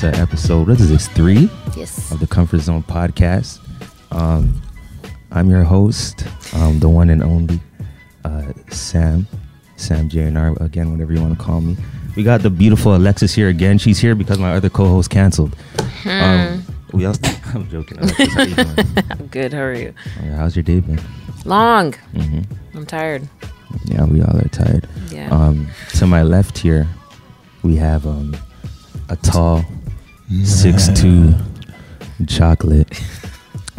to episode, what is this, three Yes. of the Comfort Zone podcast. Um, I'm your host, um, the one and only uh, Sam, Sam JNR, again, whatever you want to call me. We got the beautiful Alexis here again. She's here because my other co host canceled. Um, we also, I'm joking. Alexis, how you doing? I'm good. How are you? Right, how's your day been? Long. hmm I'm tired. Yeah, we all are tired. Yeah. Um, to my left here, we have um, a tall, six two chocolate.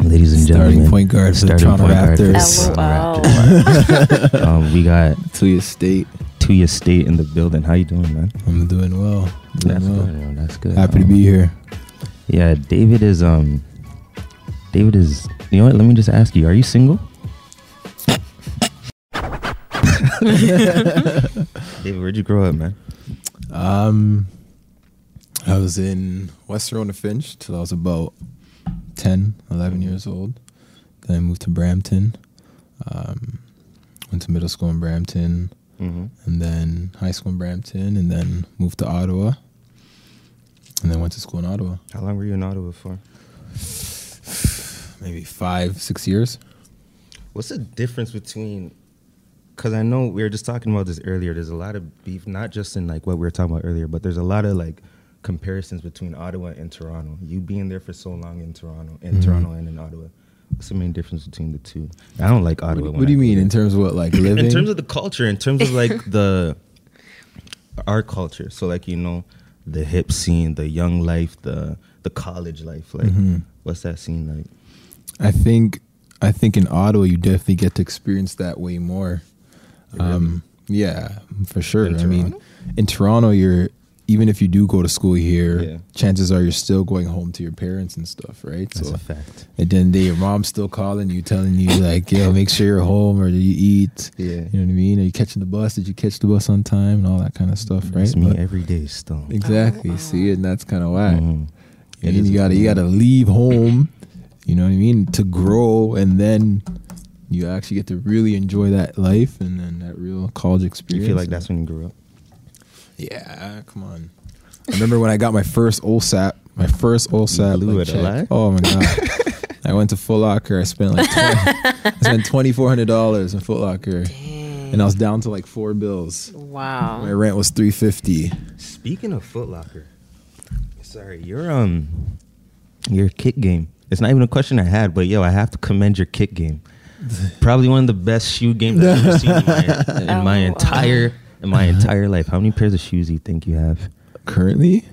Ladies and Starting gentlemen, point guard for the starting Toronto point guard for Raptors. Toronto Raptors. um, we got Twii Estate. Twii Estate in the building. How you doing, man? I'm doing well. Doing That's well. good. man. That's good. Happy to Um, be here. Yeah, David is um, David is. You know what? Let me just ask you: Are you single? David, where'd you grow up, man? Um, I was in Weston and Finch till I was about 10, 11 years old. Then I moved to Brampton. Um, went to middle school in Brampton, Mm-hmm. and then high school in Brampton, and then moved to Ottawa. And then went to school in Ottawa. How long were you in Ottawa for? Maybe five, six years. What's the difference between? Because I know we were just talking about this earlier. There's a lot of beef, not just in like what we were talking about earlier, but there's a lot of like comparisons between Ottawa and Toronto. You being there for so long in Toronto, in Mhm. Toronto and in Ottawa. What's the main difference between the two? I don't like Ottawa. What, what do you I mean in terms of what, like living? In terms of the culture, in terms of like the our culture. So like you know, the hip scene, the young life, the the college life. Like, Mhm. what's that scene like? I think I think in Ottawa you definitely get to experience that way more. Um, yeah, for sure. In I mean, in Toronto, you're even if you do go to school here, Yeah. chances are you're still going home to your parents and stuff, right? That's so a fact. And then end of the your mom's still calling you, telling you like, "Yo, make sure you're home, or do you eat?" Yeah. You know what I mean? Are you catching the bus? Did you catch the bus on time? And all that kind of stuff, right? It's me But- every day still. exactly. Oh, wow. See, and that's kind of why. Mhm. And then you gotta you gotta leave home, you know what I mean, to grow, and then you actually get to really enjoy that life and then that real college experience. You feel like that's when you grew up. Yeah. Come on. I remember when I got my first OSAP, my first OSAP blew like, it, alive? Oh my god. I went to Foot Locker. I spent like 20, I spent twenty four hundred dollars in Foot Locker, Dang. and I was down to like four bills. Wow, my rent was three fifty. Speaking of Foot Locker, sorry, your um, your kick game. It's not even a question I had, but yo, I have to commend your kick game. Probably one of the best shoe games I've ever seen in my, in my Oh, wow. entire in my entire life. How many pairs of shoes do you think you have? Currently,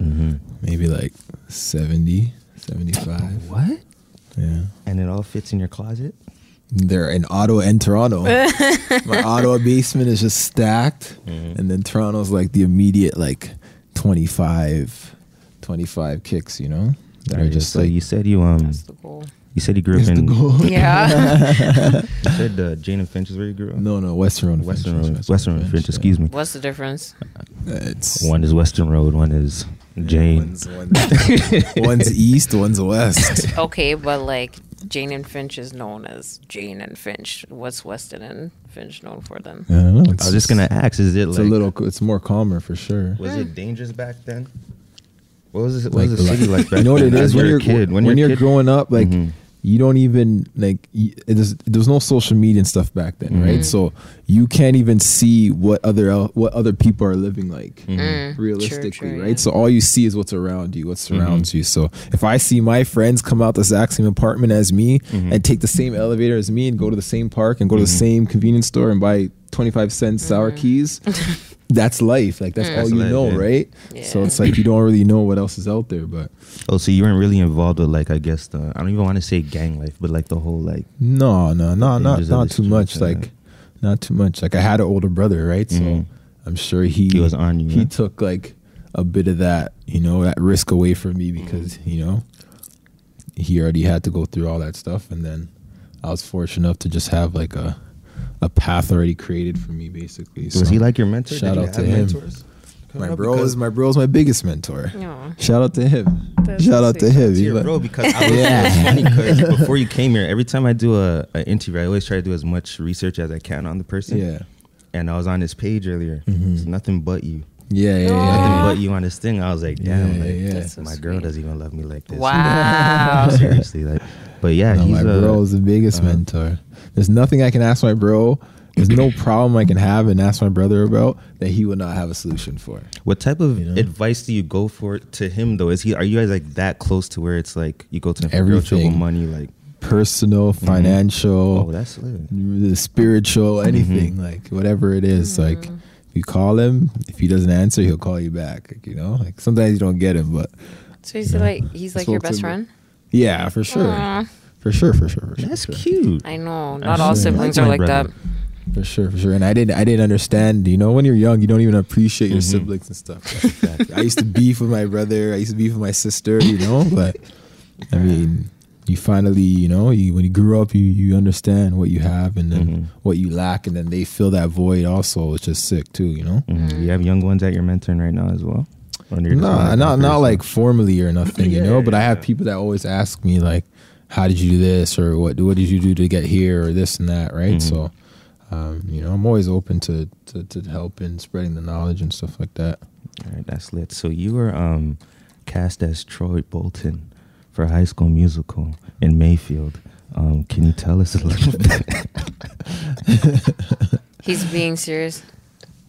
Mm-hmm. maybe like 70, 75. What? Yeah. And it all fits in your closet? They're in Ottawa and Toronto. My Ottawa basement is just stacked. Mhm. And then Toronto's like the immediate like 25, 25 kicks, you know? That are just so like you said you um That's the goal. You said you grew up It's the in goal. Yeah. you said uh, Jane and Finch is where you grew up. No, no, Weston Road. Weston Road, Weston Road, Finch. yeah. Excuse me. What's the difference? It's One is Weston Road. One is Jane. One's, one's, one's east, one's west. Okay, but like Jane and Finch is known as Jane and Finch. What's Weston and Finch known for then? I don't know. I was just gonna ask: Is it It's like a little. It's more calmer for sure. Was it dangerous back then? What was it? What Like, was the city like back you know what then? it As is when you're kid. when, you're, you're kid? growing up, like Mhm. You don't even like y- there's no social media and stuff back then, right? Mhm. So you can't even see what other what other people are living like Mhm. Mm, true, realistically, true, right? yeah. So all you see is what's around you, what surrounds Mhm. you. So if I see my friends come out the exact same apartment as me Mhm. and take the same elevator as me and go to the same park and go to the same convenience store and buy 25 cent sour Mhm. keys, that's life. Like that's Mm. all That's you life, know, yeah. right? So it's like you don't really know what else is out there, but Oh, so you weren't really involved with like I guess the I don't even want to say gang life, but like the whole like No, no, no, not not too much. streets, Like, not too much. Like, I had an older brother, right? So Mhm. I'm sure he he was on you. he huh? took like a bit of that, you know, that risk away from me because you know he already had to go through all that stuff, and then I was fortunate enough to just have like a a path already created for me, basically. was So he like your mentor? shout Did you out to have him. mentors? my bro is my bro's my biggest mentor. Yeah. Shout out to him. That's Shout out to sweet. him. It's He's your like- bro because I was Yeah. it's funny 'cause before you came here, every time I do a, a interview, I always try to do as much research as I can on the person. yeah. And I was on his page earlier. Mhm. It's nothing but you. Yeah, yeah, yeah. Nothing but you on this thing. I was like, damn, Yeah, like, yeah. That's so my girl doesn't even love me like this. Wow. Seriously, like, but yeah, No, he's my uh, bro is the biggest uh, mentor. There's nothing I can ask my bro. There's no problem I can have and ask my brother about that he would not have a solution for. What type of You know? advice do you go for to him though? Is he are you guys like that close to where it's like you go to him for girl trouble Everything. money like Personal, financial, oh that's lit. the spiritual, anything like whatever it is. Like if you call him, if he doesn't answer, he'll call you back. Like, you know, like sometimes you don't get him, but So he's like he's like your best me. friend. Yeah, for sure, Aw. for sure, for sure, for sure. That's for sure. cute. I know. I Not all should siblings like are my like brother. that. For sure, for sure. And I didn't, I didn't understand. You know, when you're young, you don't even appreciate your Mhm. siblings and stuff. I used to beef with my brother. I used to beef with my sister. You know, but I mean, you finally, you know, you when you grew up, you you understand what you have and then Mhm. what you lack, and then they fill that void also, it's just sick too. You know. Mhm. You have young ones that you're mentoring right now as well. Or you're No, wanting not not like formally or nothing, you Yeah, know. But I have people that always ask me like, "How did you do this?" or "What what did you do to get here?" or this and that, right? Mhm. So, um, you know, I'm always open to, to to help in spreading the knowledge and stuff like that. All right, that's lit. So you were um, cast as Troy Bolton for High School Musical in Mayfield. Um, can you tell us a little bit? He's being serious.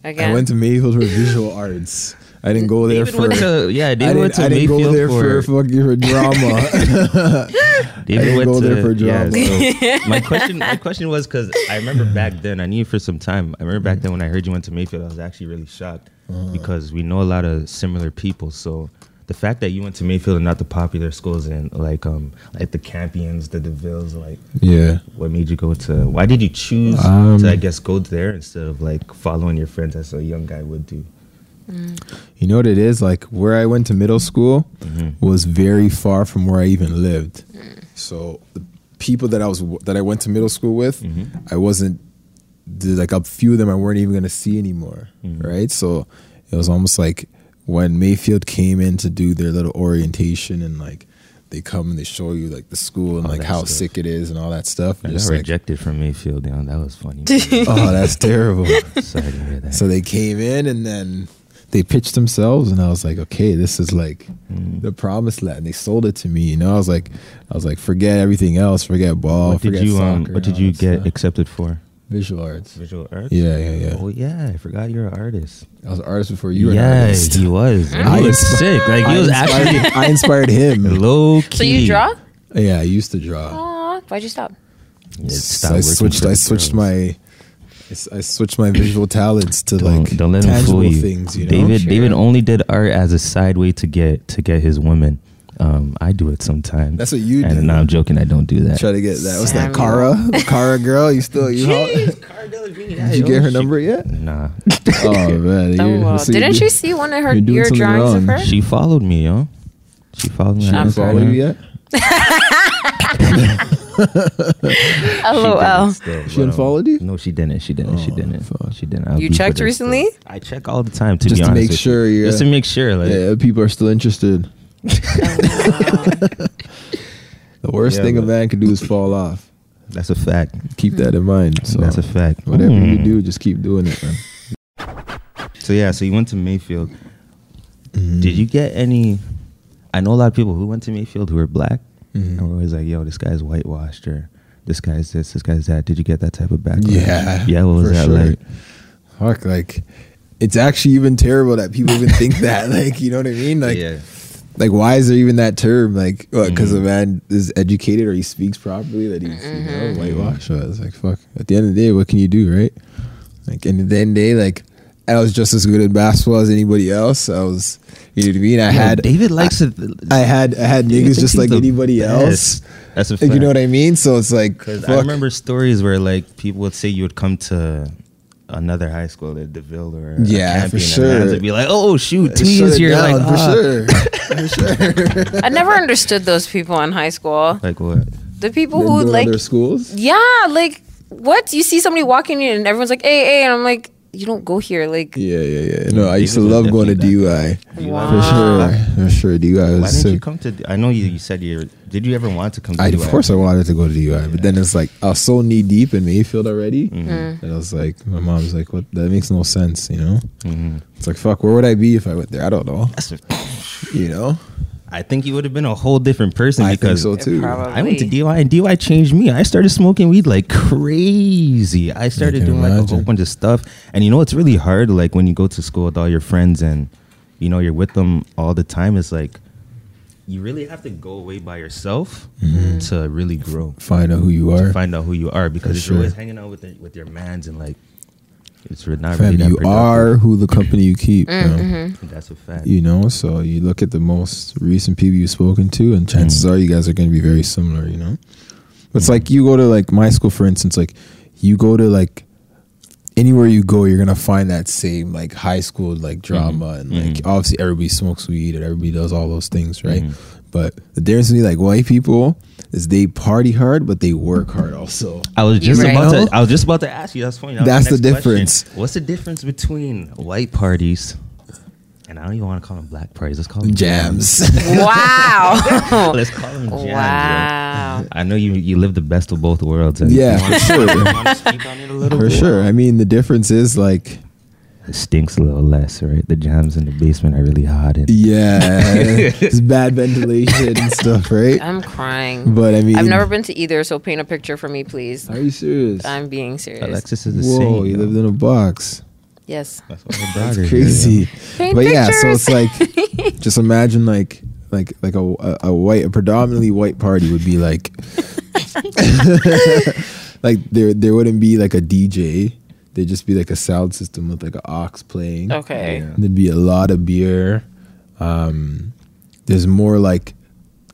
Again. I went to Mayfield for visual arts. I didn't go there David for. to yeah. I David went didn't, went to I didn't Mayfield go there for, for, fucking for drama. David didn't went go to, there for yeah, drama. so my question, my question was because I remember back then. I knew you for some time. I remember back then when I heard you went to Mayfield, I was actually really shocked Uh-huh. because we know a lot of similar people. So the fact that you went to Mayfield and not the popular schools and like um like the Campions, the Devilles, like yeah. what made you go to? Why did you choose Um, to I guess go there instead of like following your friends as a young guy would do? You know what it is? Like where I went to middle school Mhm. was very far from where I even lived. So the people that I was that I went to middle school with, Mhm. I wasn't there's like a few of them I weren't even gonna see anymore. Mhm. Right? So it was almost like when Mayfield came in to do their little orientation and like they come and they show you like the school and All like how stuff. sick it is and all that stuff. I got just like, rejected from Mayfield. You know, that was funny. oh, that's terrible. Sorry to hear that. So they came in and then they pitched themselves, and I was like, okay, this is like Mm. the promised land. They sold it to me. You know, I was like, I was like, forget everything else, forget ball, what did forget you soccer. um? What did you get stuff. accepted for? Visual arts. Visual arts. Yeah, yeah, yeah. Oh yeah, I forgot you're an artist. I was an artist before you were yeah, an artist. he was. And I he was inspi- sick. Like I he was actually I inspired him. low key. so you draw? Yeah, I used to draw. Aw, why'd you stop? Yeah, So I switched. I switched girls. my. I s- I switched my visual talents to Don't, like don't let him tangible fool you. things. You know, David Sure. David only did art as a side way to get to get his women. Um, I do it sometimes. That's what you and do. no, I'm joking. I don't do that. try to get that. What's that? Samuel. Cara, Cara girl. You still you? Did you get her number yet? Nah, Oh man, Oh, you- wow. so Didn't you, you see one of her your something drawings of her? she followed me, yo. She followed me. She on didn't follow Instagram. you yet? LOL. She didn't, still, She um, unfollowed you? No, she didn't. She didn't. she Oh, didn't. fuck. She didn't. I'll You checked with her still. recently? I check all the time to Just be to honest make with sure you. you're- Just to make sure, like. Yeah, people are still interested. The worst Yeah, thing a man can do is fall off. That's a fact. Keep that in mind. So That's a fact. whatever you Mm. do, just keep doing it, man. So yeah, so you went to Mayfield. Mm-hmm. Did you get any? I know a lot of people who went to Mayfield who were black, Mhm. and were always like, "Yo, this guy's whitewashed," or "This guy's this, this guy's that." Did you get that type of background? Yeah, yeah. What was for that sure. like? Fuck, like it's actually even terrible that people even think that. Like, you know what I mean? Like, yeah, like why is there even that term? Like, because a Mhm. man is educated or he speaks properly that he's you know Mhm. whitewashed. So it's like fuck. At the end of the day, what can you do, right? Like, and at the end of the day, like I was just as good at basketball as anybody else. I was, you know what I mean? I Yo, had David likes it. I had I had David niggas just like the anybody else. That's a fact. Like, you know what I mean? So it's like, Because I remember stories where like people would say you would come to another high school at Deville or a Yeah, for Campion, and sure. mans would be like, "Oh shoot, two Shut years here." Like, for ah. sure, for sure. I never understood those people in high school. Like what? The people who like, other schools. yeah, like what? You see somebody walking in and everyone's like, "Hey, hey," and I'm like, you don't go here. Like, Yeah, yeah, yeah. No, I used to love going to definitely DUI. Wow. For sure, for sure. DUI Why was didn't you come to? I know you, you said you're. Did you ever want to come? to I, DUI? of course, I wanted to go to DUI, but then it's like I was so knee deep in Mayfield already, Mhm. and I was like, my mom's like, "What? That makes no sense," you know. Mhm. It's like, fuck, where would I be if I went there? I don't know, you know. I think you would have been a whole different person I think because so too. probably- I went to DUI and DUI changed me. I started smoking weed like crazy. I started can doing like a whole bunch of stuff. And you know it's really hard like when you go to school with all your friends and you know you're with them all the time it's like you really have to go away by yourself Mm-hmm. to really grow. Find out who you To are. find out who you are because For you're always hanging out with the, with your mans and like it's re- not really Fam, that you are who the company you keep. you know? Mm-hmm. That's a fact. You know, so you look at the most recent people you've spoken to, and chances Mm. are you guys are going to be very similar. You know, it's like you go to like my school, for instance. Like you go to like anywhere you go, you're gonna find that same like high school like drama, and like Mhm. obviously everybody smokes weed and everybody does all those things, right? But the difference between like white people is they party hard, but they work hard also. I was just Right. about to. I was just about to ask you. That's funny. That That's my the next question. difference. What's the difference between white parties and I don't even want to call them black parties. Let's call them Jams. Wow. Let's call them jams. yo. wow. I know you you live the best of both worlds. And Yeah, for sure. you wanna speak on it a little For bit? sure. I mean, the difference is like, It stinks a little less, right? The jams in the basement are really hot. And yeah, it's bad ventilation and stuff, right? I'm crying. But I mean, I've never been to either, so paint a picture for me, please. Are you serious? I'm being serious. Alexis is the Whoa, same. Whoa, you yo. lived in a box. Yes. That's what I brought That's her here, crazy. yo. Paint but pictures. yeah, so it's like, just imagine like like like a, a, a white, a predominantly white party would be like, like there there wouldn't be like a DJ. There'd just be like a sound system with like an ox playing. okay. Yeah. There'd be a lot of beer. Um, there's more like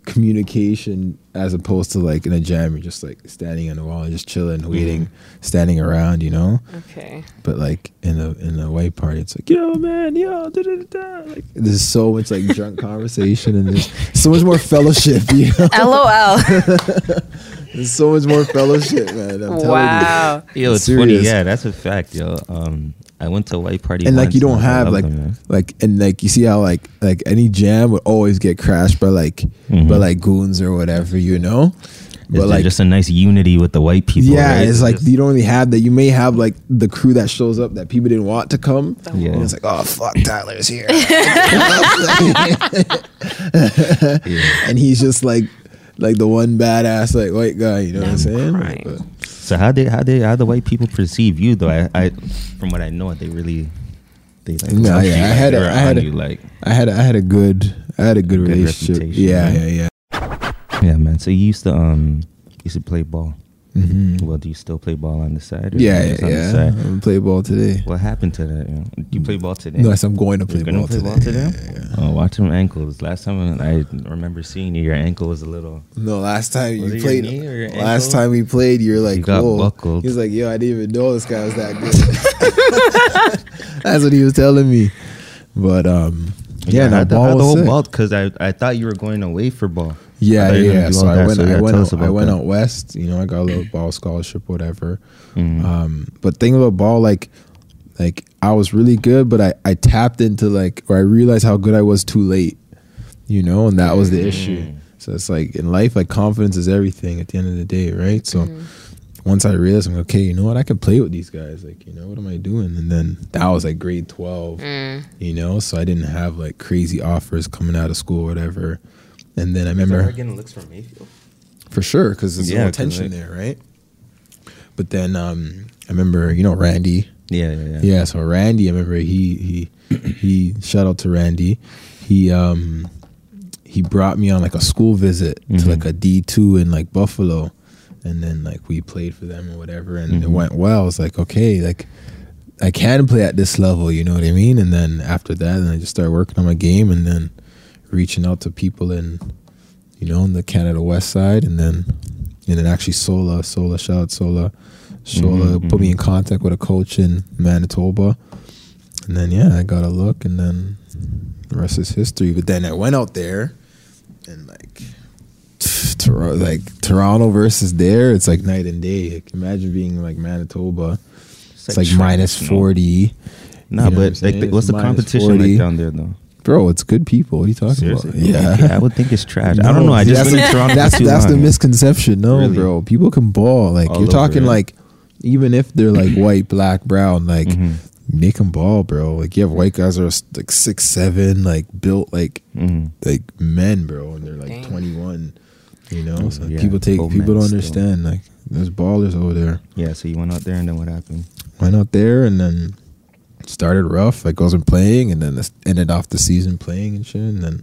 communication as opposed to like in a jam. You're just like standing on the wall and just chilling, waiting, standing around, you know. Okay. But like in a in a white party, it's like yo man, yo, da, da, da, da. like there's so much like drunk conversation and there's so much more fellowship. You know, LOL. there's so much more fellowship, man. I'm telling wow. Yo, it's funny. Yeah, that's a fact, yo. Um, I went to a white party, you. And like you don't have like them, like and like you see how like like any jam would always get crashed by like Mhm. by like goons or whatever, you know. Is But there like just a nice unity with the white people. yeah, right? it's like just- you don't really have that. You may have like the crew that shows up that people didn't want to come. Yeah. And it's like, oh fuck, Tyler's here. yeah. and he's just like like the one badass like white guy, you know what I'm I'm saying? crying. But- So how did how did how the white people perceive you though? I, I from what I know, they really they like No, yeah, you, I had they a- I had a- you like I had a, I had a good I had a good, Good relationship. Yeah, yeah. yeah, yeah. yeah, man. So you used to um used to play ball. Hmm Well, do you still play ball on the side? or Yeah, yeah, yeah. side? I'm gonna play ball today. What happened to that? You, know? you play ball today? No, I I'm going to play ball play today. ball today? Yeah, yeah, yeah. Oh, watch them ankles. Last time I remember seeing you, your ankle was a little. No, last time you your played, or your last time we played, you're like, You got whoa. buckled. He was like, yo, I didn't even know this guy was that good. That's what he was telling me. But um, yeah, no, how the, ball how the whole sick. ball because I I thought you were going away for ball. I Yeah, thought you were gonna yeah. So I went, so I went, out, I went that. out west. You know, I got a little ball scholarship, whatever. Mm. Um, but thing about ball, like, like I was really good, but I I tapped into like, or I realized how good I was too late. You know, and that was the issue. Mm. So it's like in life, like confidence is everything at the end of the day, right? So Mm-hmm. once I realized, I'm like, okay, you know what, I can play with these guys. Like, you know, what am I doing? And then that was like grade twelve Mm. you know so i didn't have like crazy offers coming out of school or whatever and then i remember getting looks from Mayfield. for sure because there's Yeah, no 'cause, tension there right but then um i remember you know randy Yeah, yeah, yeah. yeah so randy i remember he he he shout out to randy he um he brought me on like a school visit Mhm. to like a d2 in like buffalo and then like we played for them or whatever and it Mhm. went well i was like okay like i can play at this level you know what i mean and then after that then i just started working on my game and then reaching out to people in you know in the canada west side and then and then actually sola sola shout out sola sola Mhm, put me in contact with a coach in manitoba and then yeah i got a look and then the rest is history but then i went out there and like Tor- like Toronto versus there, it's like night and day. Like imagine being like Manitoba, It's like trash, minus no? Nah, You know but like, It's what's the competition 40. like down there though? Bro, it's good people. What are you talking Seriously? about? Yeah. I would think it's trash. I don't know. I just that's been in Toronto That's for too that's the long. misconception. No, Really? bro. People can ball. Like All you're talking yeah. like even if they're like white, black, brown, like Mhm. they can ball, bro. Like you have white guys that are like six seven, like built like Mhm. like men, bro, and they're like Dang. twenty one. You know, so Yeah, people take people don't still. understand. Like there's ballers over there. Yeah. So you went out there, and then what happened? Went out there and then started rough. Like wasn't playing, and then this- ended off the season playing and shit. And then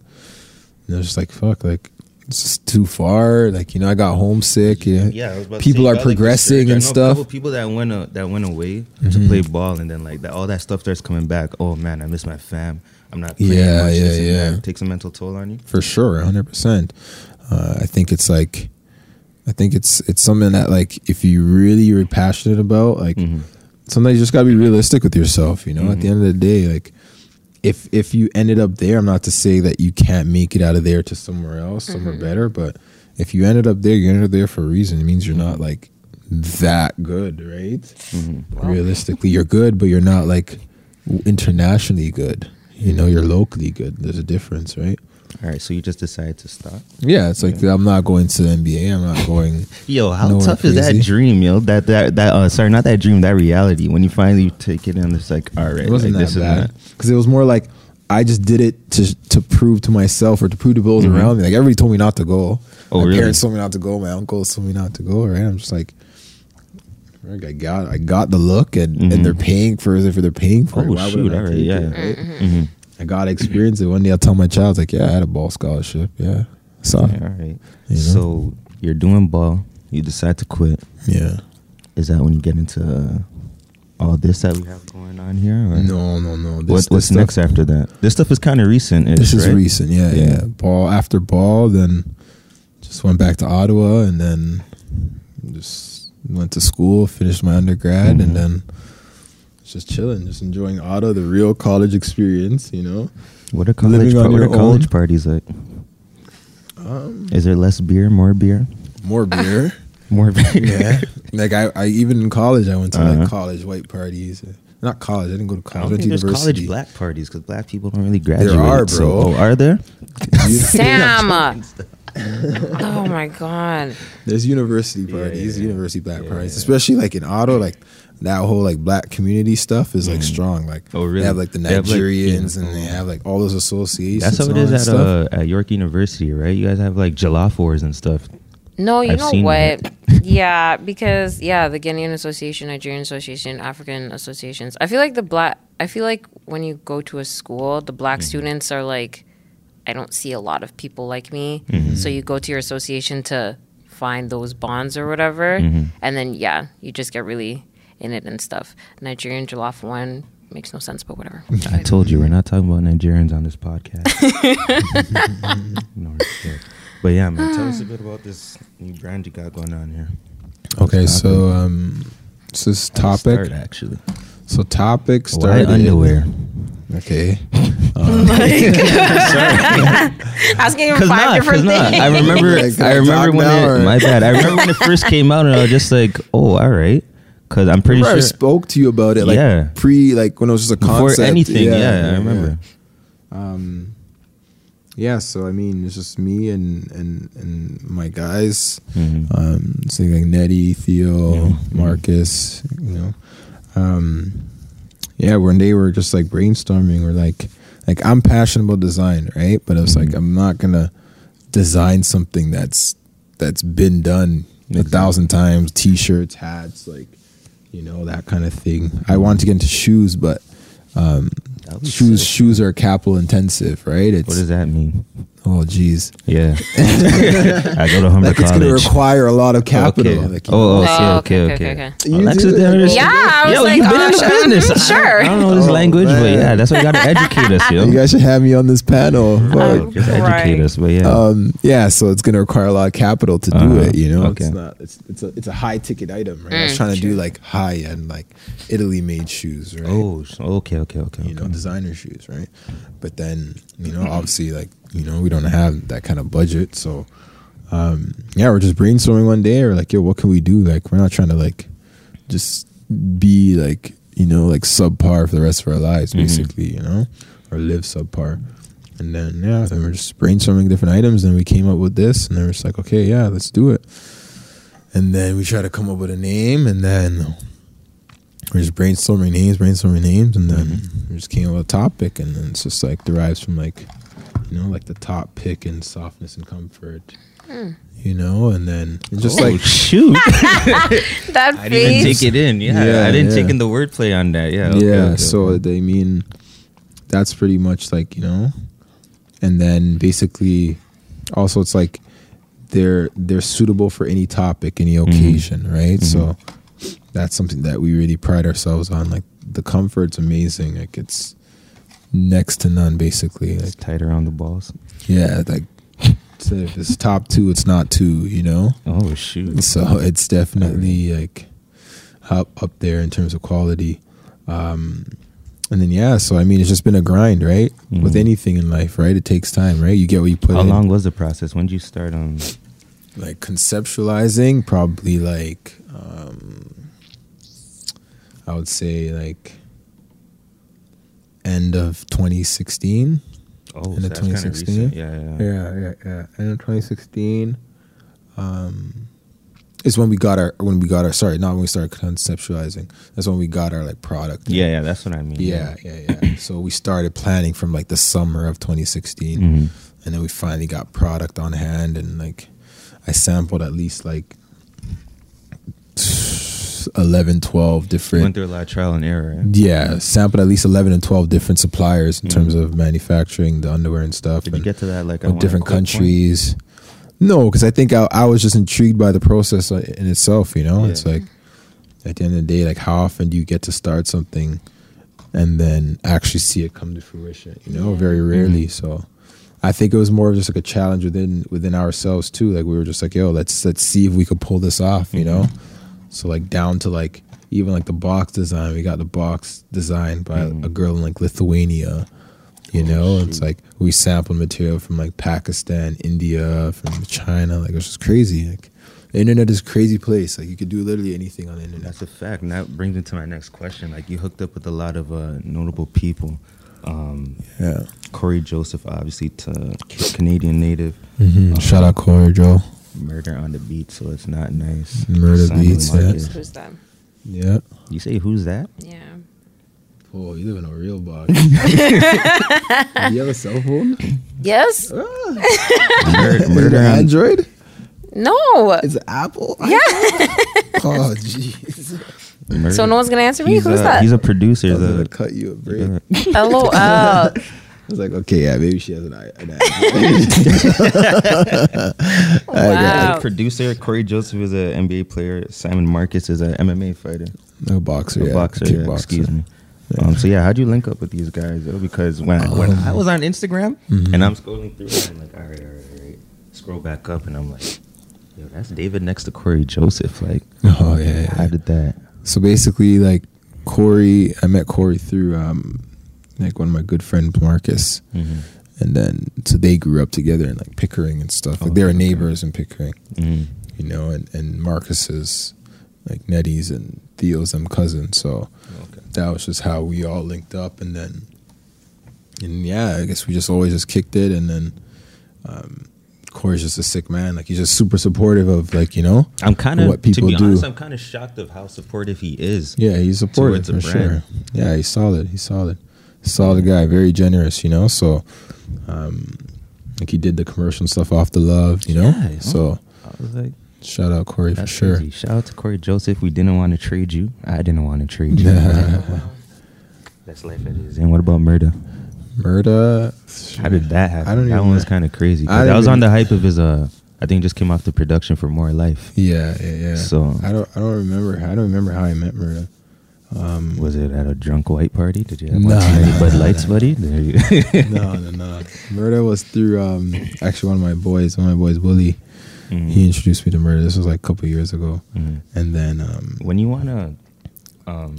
it was just like fuck, like it's just too far. Like you know, I got homesick. Yeah, Yeah, I to People say, are like, progressing surge. And stuff. people that went uh, that went away to Mhm. play ball, and then like that, all that stuff starts coming back. Oh man, I miss my fam. I'm not. Playing Yeah, much, yeah, yeah. takes a mental toll on you. for sure, hundred percent. Uh, I think it's like, I think it's it's something that like if you really are passionate about, like Mhm. Sometimes you just gotta be realistic with yourself. You know, at the Mhm. end of the day, like if if you ended up there, I'm not to say that you can't make it out of there to somewhere else, somewhere better, but if you ended up there, you ended up there for a reason. It means you're not like that good, right? Mhm. Realistically, you're good, but you're not like internationally good. You know, you're locally good. There's a difference, right? All right, so you just decided to stop. Yeah, it's like I'm not going to the NBA. I'm not going. Yo, how tough is that dream, yo? That that that uh, sorry, not that dream, that reality. When you finally take it in, it's like, all right, It wasn't like, this bad because it was more like I just did it to to prove to myself or to prove to those Mhm. around me. Like everybody told me not to go. Oh, my really? parents told me not to go. My uncles told me not to go. Right? I'm just like, I got I got the look, and Mhm. and they're paying for it. If they're paying for it, Oh why would I shoot! not right, take yeah. it, right? Mhm. I got to experience it. One day I'll tell my child, like, yeah, I had a ball scholarship. Yeah, so all right. You know? So you're doing ball. You decide to quit. yeah. Is that when you get into uh, all this that we have going on here? Or? No, no, no. This, What, this what's stuff- next after that? This stuff is kind of recent. This is right? recent, yeah, Yeah. yeah, Ball after ball, then just went back to Ottawa, and then just went to school, finished my undergrad, Mhm. and then just chilling, just enjoying Ottawa, the real college experience. You know, What are college? Living par- what are college parties like? um, Is there less beer, more beer, more beer. more beer? yeah, like I, I even in college, I went to Uh-huh. like college white parties. Not college. I didn't go to college. I don't went think to there's university. college black parties because black people don't really graduate. There are, so- bro. oh, are there? Sam. oh my god. There's university Yeah, parties, yeah. university black Yeah, parties, yeah. especially like in Ottawa, like that whole like black community stuff is like Mhm. strong. Like Oh, really? they have like the They have, like, Nigerians yeah. and they have like all those associations. That's how it and all is that at stuff. uh, at York University, right? You guys have like Jalafors and stuff. No, you I've know what? yeah, because yeah, the Guinean Association, Nigerian Association, African associations. I feel like the black. I feel like when you go to a school, the black Mm-hmm. students are like, I don't see a lot of people like me. Mhm. So you go to your association to find those bonds or whatever, Mhm. and then yeah, you just get really in it and stuff. Nigerian Jollof one makes no sense, but whatever. I told you we're not talking about Nigerians on this podcast. no. But yeah, man, tell us a bit about this new brand you got going on here. Okay, so happening? um, so this How topic. start, actually. So topic Why started. underwear? Okay. Asking him Cause five not, different cause not. things. I remember. Like, I I remember when it. My bad. I remember when it first came out, and I was just like, "Oh, all right." Because I'm pretty Remember I sure spoke to you about it, like Yeah. pre, like when it was just a before concept. anything. Yeah, I remember. Um, yeah, so I mean, it's just me and and and my guys. Mhm. Um, so like Nettie, Theo, Yeah. Marcus. You know, um, yeah. One day we're just like brainstorming. We're like, like I'm passionate about design, right? But it's like Mhm. I'm not gonna design something that's that's been done a thousand times. T-shirts, hats, like you know that kind of thing. I wanted to get into shoes, but um, shoes sick. shoes are capital intensive, right? It's What does that mean? Oh geez, Yeah, I go to Humber like it's going to require a lot of capital. Okay. Like, oh, okay, Oh, okay, okay, okay. okay, okay. You Alexis do? didn't understand. Yeah, I was Yo, like, you've been oh, in the sure. business. Sure. I don't know this Oh, language, but yeah, that's why you got to educate us, yo. you guys should have me on this panel. Oh, Fuck. Just educate Right. us, but yeah. Um, yeah, so it's going to require a lot of capital to do Uh-huh. it. You know, Okay. it's not. It's it's a it's a high ticket item, right? I was Mm, trying to do like high end, like Italy made shoes, right? oh, okay, okay, okay. you know, okay. designer shoes, right? But then, you know, obviously, like, you know, we don't have that kind of budget. So, um, yeah, we're just brainstorming one day. Or like, yo, what can we do? Like, we're not trying to like just be like you know like subpar for the rest of our lives, Mhm. basically, you know, or live subpar. And then yeah, then we're just brainstorming different items, and we came up with this, and then we're just like, okay, yeah, let's do it. And then we try to come up with a name, and then we're just brainstorming names, brainstorming names, and then Mhm. we just came up with a topic, and then it's just like derives from like, you know, like the top pick in softness and comfort, you know, and then it's just oh, like shoot, That I didn't even take it in. Yeah, Yeah, I didn't yeah. take in the wordplay on that. Yeah, okay, yeah. okay, so they mean that's pretty much like you know, and then basically, also it's like they're they're suitable for any topic, any Mm-hmm. occasion, right? So that's something that we really pride ourselves on. Like the comfort's amazing. Like it's next to none, basically. it's Like tight around the balls. yeah, like. So if it's top two, it's not two, you know. Oh shoot. So it's definitely like up up there in terms of quality. Um, and then yeah, so I mean, it's just been a grind, right? With Mhm. anything in life, right? It takes time, right? You get what you put How in. long was the process? When did you start on? Like conceptualizing, probably like um, I would say like end of 2016. Oh, In the so kinda 2016? Yeah, yeah. Yeah, yeah, yeah. And in 2016, um, is when we got our when we got our sorry, not when we started conceptualizing. That's when we got our like product. Yeah, yeah, that's what I mean. yeah, yeah, yeah. so we started planning from like the summer of 2016, Mhm. and then we finally got product on hand, and like I sampled at least like 11, 12 You went through a lot of trial and error. Right? Yeah, sampled at least 11 and 12 different suppliers in Mhm. terms of manufacturing the underwear and stuff. Did you get to that like with different quick point? countries. No, because I think I, I was just intrigued by the process in itself. You know, Yeah. it's like at the end of the day, like how often do you get to start something and then actually see it come to fruition? You know, very rarely. Mhm. So I think it was more of just like a challenge within within ourselves too. Like we were just like, yo, let's let's see if we could pull this off. You know, Mhm. So like down to like even like the box design. We got the box designed by Mhm. a girl in like Lithuania. You Oh, know, it's like we sampled material from like Pakistan, India, from China. Like it's just crazy. Like the internet is a crazy place. Like you could do literally anything on the internet. That's a fact, and that brings me to my next question. Like you hooked up with a lot of uh, notable people. Um, Yeah. Cory Joseph, obviously, to Canadian native. hmm Uh, Shout out Cory Joe. Murda on the beat, so it's not nice. Murda Simon Beats, yeah. Marcus. Who's that? Yeah. You say who's that? Yeah. Oh, you live in a real box. do you have a cell phone? Yes. Ah. Murda, Is it Murda an on Android? No. It's it Apple? Yeah. oh, jeez. Murda. So no one's gonna answer me. He's Who's a, that? He's a producer. I was the- gonna cut you a break. the- uh, LOL. I was like, okay, yeah, maybe she has an, i- an Android. wow. the producer Cory Joseph is an NBA player. Simon Marcus is a MMA fighter. no boxer, A yeah. boxer, yeah, Kickboxer. excuse me. Yeah. Um, so yeah, how'd you link up with these guys? Though? Because when I, when I was on Instagram Mhm. and I'm scrolling through, it, I'm like, all right, all right, all right. Scroll back up, and I'm like, yo, that's David next to Cory Joseph. Like, Oh yeah, yeah. how did that? So basically, like Cory, I met Cory through um, like one of my good friends, Marcus, Mm-hmm. and then so they grew up together in like Pickering and stuff. Like they were Okay, neighbors in Pickering, Mm-hmm. you know, and and Marcus is like Nettie's and Theo's them cousin. So Okay. that was just how we all linked up, and then and yeah, I guess we just always just kicked it, and then. Um, Cory's just a sick man. Like he's just super supportive of like you know. I'm kind of What people to be do. honest. I'm kind of shocked of how supportive he is. Yeah, he's supportive for brand. sure. Yeah, he's solid. He's solid. Solid guy. Very generous. You know. So, um, like he did the commercial stuff off the love. You know. Yeah, so I was like, shout out Cory for sure. crazy. Shout out to Cory Joseph. We didn't want to trade you. I didn't want to trade you. That's life it is. And what about Murda? Murda. How did that happen? I don't that even one was kind of crazy. I That was on the hype of his. Uh, I think just came off the production for More Life. Yeah, yeah, yeah. So- I don't. I don't remember. I don't remember how I met Murda. Um, Was it at a drunk white party? Did you have one nah, Bud nah, Lights, nah. buddy? There you- no, no, no. Murda was through um, actually one of my boys. One of my boys, Willie. Mhm. He introduced me to Murda. This was like a couple years ago, Mhm. and then um, When you wanna um,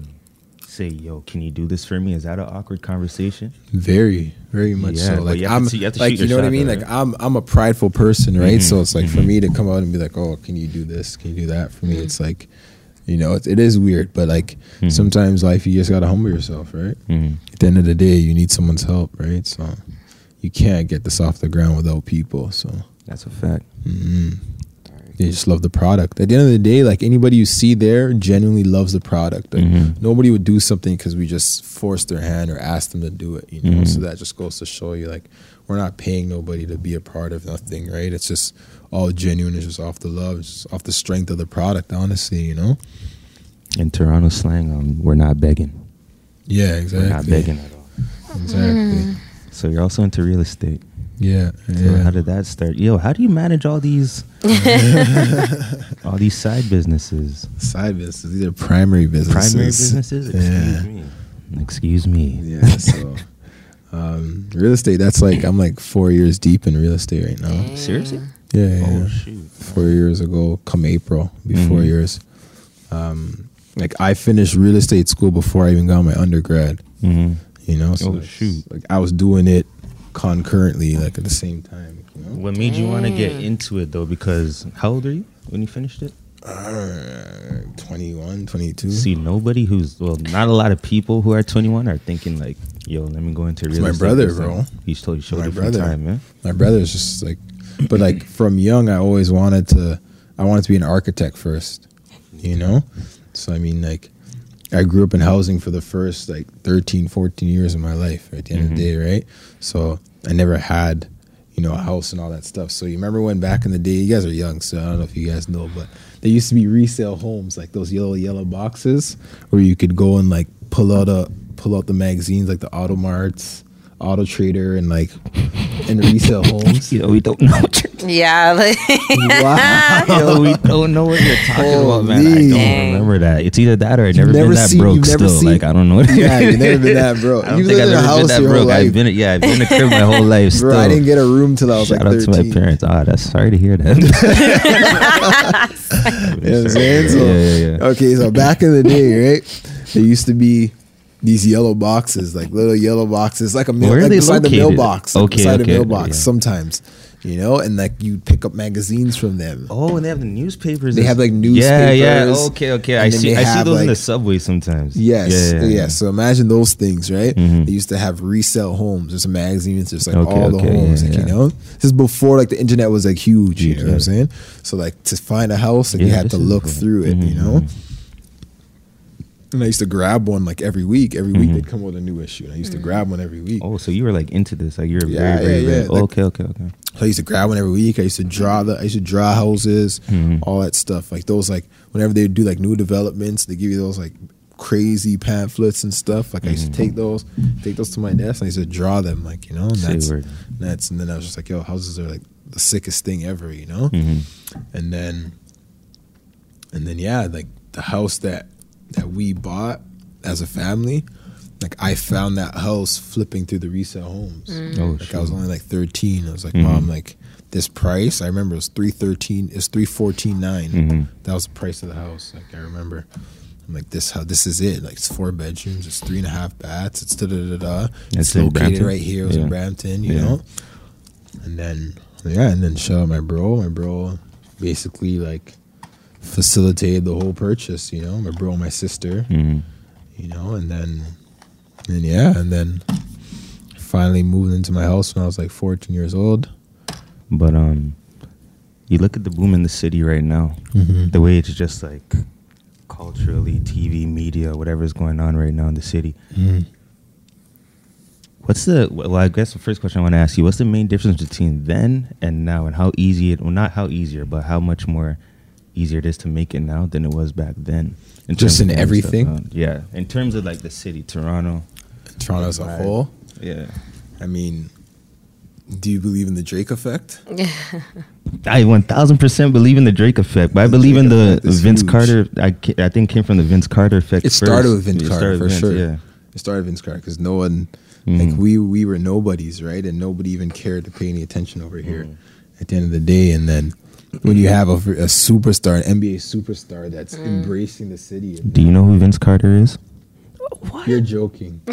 say, "Yo, can you do this for me?" Is that an awkward conversation? Very, very much Yeah, so. Like you I'm, see- you to like you know what I mean. though, Like? I'm, I'm a prideful person, right? Mhm, So it's like for mhm. me to come out and be like, "Oh, can you do this? Can you do that?" For me, it's like You know, it, it is weird, but like Mhm. sometimes life, you just gotta humble yourself, right? Mhm. At the end of the day, you need someone's help, right? So you can't get this off the ground without people. So That's a fact. mm they just love the product. At the end of the day, like anybody you see there, genuinely loves the product. Like, Mhm. Nobody would do something because we just forced their hand or asked them to do it. You know, so that just goes to show you, like, we're not paying nobody to be a part of nothing, right? It's just all genuine. It's just off the love, it's just off the strength of the product. Honestly, you know. In Toronto slang, um, we're not begging. Yeah, exactly. We're not begging at all. Exactly. So you're also into real estate. Yeah. So yeah. how did that start? Yo, how do you manage all these all these side businesses? Side businesses. These are primary businesses. Primary businesses? Excuse Yeah. me. Excuse me. Yeah. So, um, real estate. That's like I'm like four years deep in real estate right now. Seriously? Yeah. yeah. Oh shoot. Four years ago, come April, be four Mhm. years. Um, like I finished real estate school before I even got my undergrad. hmm You know. So Oh, shoot. Like I was doing it concurrently, like at the same time. You know. What made you want to get into it though? Because how old are you when you finished it? Uh, 21, 22. See, nobody who's well, not a lot of people who are 21 are thinking like, "Yo, let me go into real my estate." brother, bro. He's told you showed My you brother. time, man. my brother's just like but like from young i always wanted to i wanted to be an architect first you know? So i mean like i grew up in housing for the first like 13 14 years of my life at the end of Mhm. the day right? So i never had you know a house and all that stuff. So you remember when back in the day you guys are young so i don't know if you guys know but there used to be resale homes like those yellow yellow boxes where you could go and like pull out a pull out the magazines like the automarts auto trader and like and resale homes Yo, we don't know what you're Yeah. Like, Wow. Yo, we don't know what you're talking about, man. I don't Dang. remember that. It's either that or I've never, never been that seen- broke. Still, seen- like I don't know. What Yeah, you've never been that broke. I don't You've think I've lived in a ever been house that your whole broke. I've life. been, yeah, I've been in a crib my whole life. Still, I didn't get a room till I was Shout like out 13. to my parents. Ah, that's sorry to hear that. You know what I'm saying? So, yeah, yeah, yeah. Okay, so back in the day, right? There used to be these yellow boxes, like little yellow boxes, like a mail, Where like they beside the mailbox, like Okay, beside okay, a mailbox. yeah. Sometimes, you know, and like you pick up magazines from them. Oh, and they have the newspapers. They have, like, newspapers. Yeah, yeah. newspapers, Okay, okay. I see. I see have, those in the subway sometimes. Yes, Yeah, yeah, yeah, yeah. So imagine those things, right? Mhm. They used to have resale homes. There's a magazine. It's just like Okay, all the okay, homes, yeah, like yeah. you know. This is before like the internet was like huge. You Huge, know what I'm saying? So like to find a house, like Yeah, you had to look cool. through it. You Mhm, know. mhm. And I used to grab one like every week. Every week Mhm. they'd come with a new issue, and I used to grab one every week. Oh, so you were like into this? Like you're Yeah, very, very, yeah, very. yeah. Like- okay, okay, okay. So I used to grab one every week. I used to draw the. I used to draw houses, Mhm. all that stuff. Like those, like whenever they do like new developments, they give you those like crazy pamphlets and stuff. Like I used to take those, take those to my desk. And I used to draw them, like you know. And that's word. that's and then I was just like, yo, houses are like the sickest thing ever, you know. Mhm. And then, and then yeah, like the house that that we bought as a family. Like I found that house flipping through the resale homes. Oh, Like I was only like 13. I was like, Mhm. mom, like this price. I remember it was 313. It's 314 9. Mhm. That was the price of the house. Like I remember. I'm like this how this is it. Like it's four bedrooms. It's three and a half baths. It's da da da da. It's It's in located Brampton? right here. It was Yeah. in Brampton. You Yeah. know. And then yeah, and then shout out my bro. My bro basically like facilitated the whole purchase. You know, my bro, and my sister Mhm. you know, and then, and yeah, and then finally moved into my house when I was like 14 years old. But um, you look at the boom in the city right now. Mm-hmm. The way it's just like culturally, TV, media, whatever's going on right now in the city. What's the well? I guess the first question I want to ask you: What's the main difference between then and now, and how easy it? Well, not how easier, but how much more easier it is to make it now than it was back then. Just in everything? stuff out. yeah. In terms of like the city, Toronto. Toronto as a Right. whole. Yeah, I mean, do you believe in the Drake effect? I one thousand percent believe in the Drake effect, but I believe in the Vince huge. Carter. I I think came from the Vince Carter effect. It started first. with Vince It Carter started for Vince, sure. Yeah. It started with Vince Carter because no one, like Mhm. we we were nobodies, right? And nobody even cared to pay any attention over here. Mhm. At the end of the day, and then when you have a, a superstar, an NBA superstar that's mm. embracing the city, Do you know who Vince Carter is? you're joking. I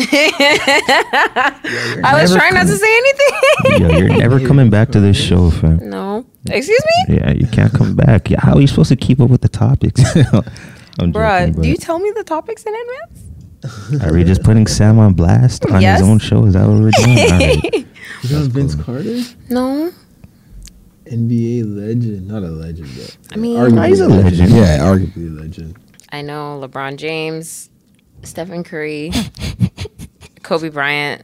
was never trying not to say anything. Yo, you're never coming back to this show, fam. no. Excuse me? Yeah, you can't come back. Yeah, how are you supposed to keep up with the topics? I'm Bruh, joking, do you tell me the topics in advance? are we just putting Sam on blast on Yes. his own show? Is that what we're doing? All right. You know Vince Carter? No. NBA legend, not a legend, but I mean- arguably He's a legend. Yeah, arguably a legend. I know LeBron James, Stephen Curry, Kobe Bryant.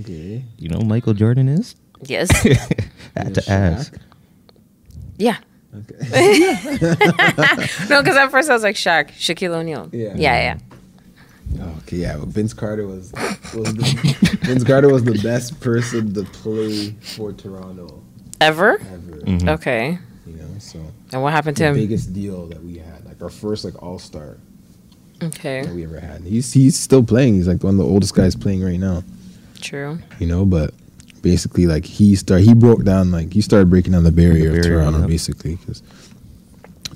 Okay. You know Michael Jordan is? Yes. Had to ask. yeah. Okay. No, because at first I was like Shaq, Shaquille O'Neal. Yeah. Yeah, yeah. okay, yeah. But Vince Carter was, was the, Vince Carter was the best person to play for Toronto Ever? ever. Mhm. Okay. You know, so And what happened to the him? biggest deal that we had, like our first like All Star Okay. that we ever had. He's he's still playing. He's like one of the oldest guys playing right now. True. You know, but basically like he start he broke down like he started breaking down the barrier, The barrier, of Toronto yep. basically because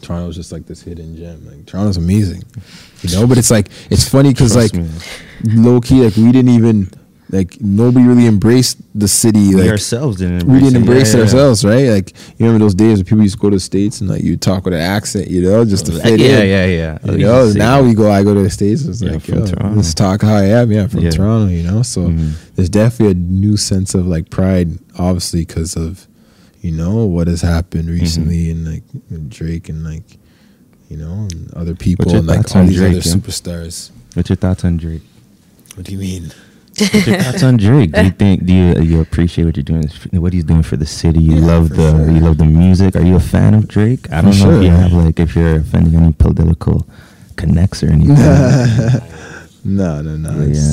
Toronto's just like this hidden gem. Like Toronto's amazing, you know. But it's like it's funny because like Trust me. low key like we didn't even like nobody really embraced the city. we Like ourselves didn't. we didn't it. embrace Yeah, it yeah. ourselves, right? Like you remember those days when people used to go to the states and like you talk with an accent, you know, just to fit yeah, in. yeah, yeah. yeah. You Oh, know, now that. we go. I go to the states. It's Yeah, like, from yo, Toronto. let's talk how I am. Yeah, from Yeah. Toronto. You know, so Mhm. there's definitely a new sense of like pride, obviously, because of you know what has happened Mm-hmm. recently, and like with Drake and like you know and other people and like all these Drake, other yeah? superstars. What's your thoughts on Drake? What do you mean? What's your thoughts on Drake? Do you think do you you appreciate what you're doing? What he's doing for the city? You Yeah, love the sure. you love the music. Are you a fan of Drake? I don't know if you have like if you're offending any political connects or anything. No, no, no. Yeah.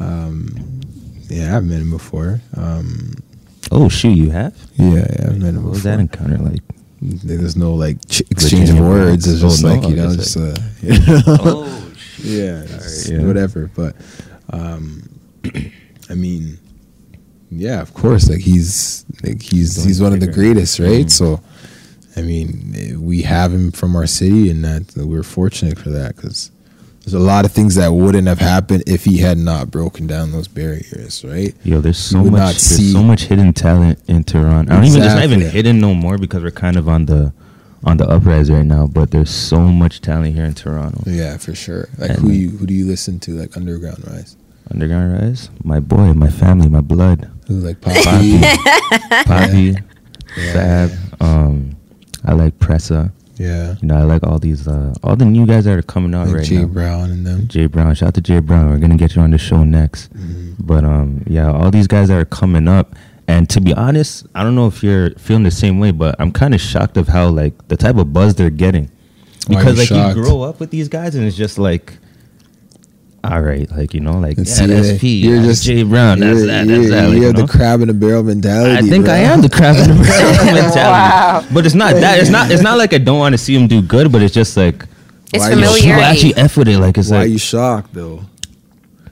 Um, yeah, I've met him before. Um, oh shoot, you have? yeah, yeah, I've met him What was before. that encounter like? There's no like ch- exchange of words. It's just Oh, no, like you know, just uh, you know? oh yeah, yeah. whatever. But um, I mean, yeah, of course. Like he's like he's he's one of the greatest, right? Mhm. So, I mean, we have him from our city, and that we're fortunate for that because there's a lot of things that wouldn't have happened if he had not broken down those barriers, right? Yo, there's so much. There's see- so much hidden talent in Toronto. I don't even. It's not even hidden no more because we're kind of on the on the uprise right now. But there's so much talent here in Toronto. Yeah, for sure. Like And- who you who do you listen to? Like Underground Rise, Underground Rise, my boy, my family, my blood. who like Poppy, Poppy? Poppy, Yeah. Fab. Um, I like Pressa. yeah, You know, I like all these, uh, all the new guys that are coming out like right Jay now. Jay Brown and them. Jay Brown, shout out to Jay Brown. We're gonna get you on the show next. Mhm. But um, yeah, all these guys that are coming up. And to be honest, I don't know if you're feeling the same way, but I'm kind of shocked of how like the type of buzz they're getting. Because you like shocked? you grow up with these guys, and it's just like, all right, like you know, like Let's yeah, see that's. P, You're that's just- Jay Brown, that's You're- that, you're- that's that. like, you you have know? the crab in the barrel mentality. I think bro. I am the crab in the barrel mentality. Wow. But it's not that. It's not. It's not like I don't want to see him do good, but it's just like It's Why you- yo, people actually f with it. Like it's Why like are you shocked though?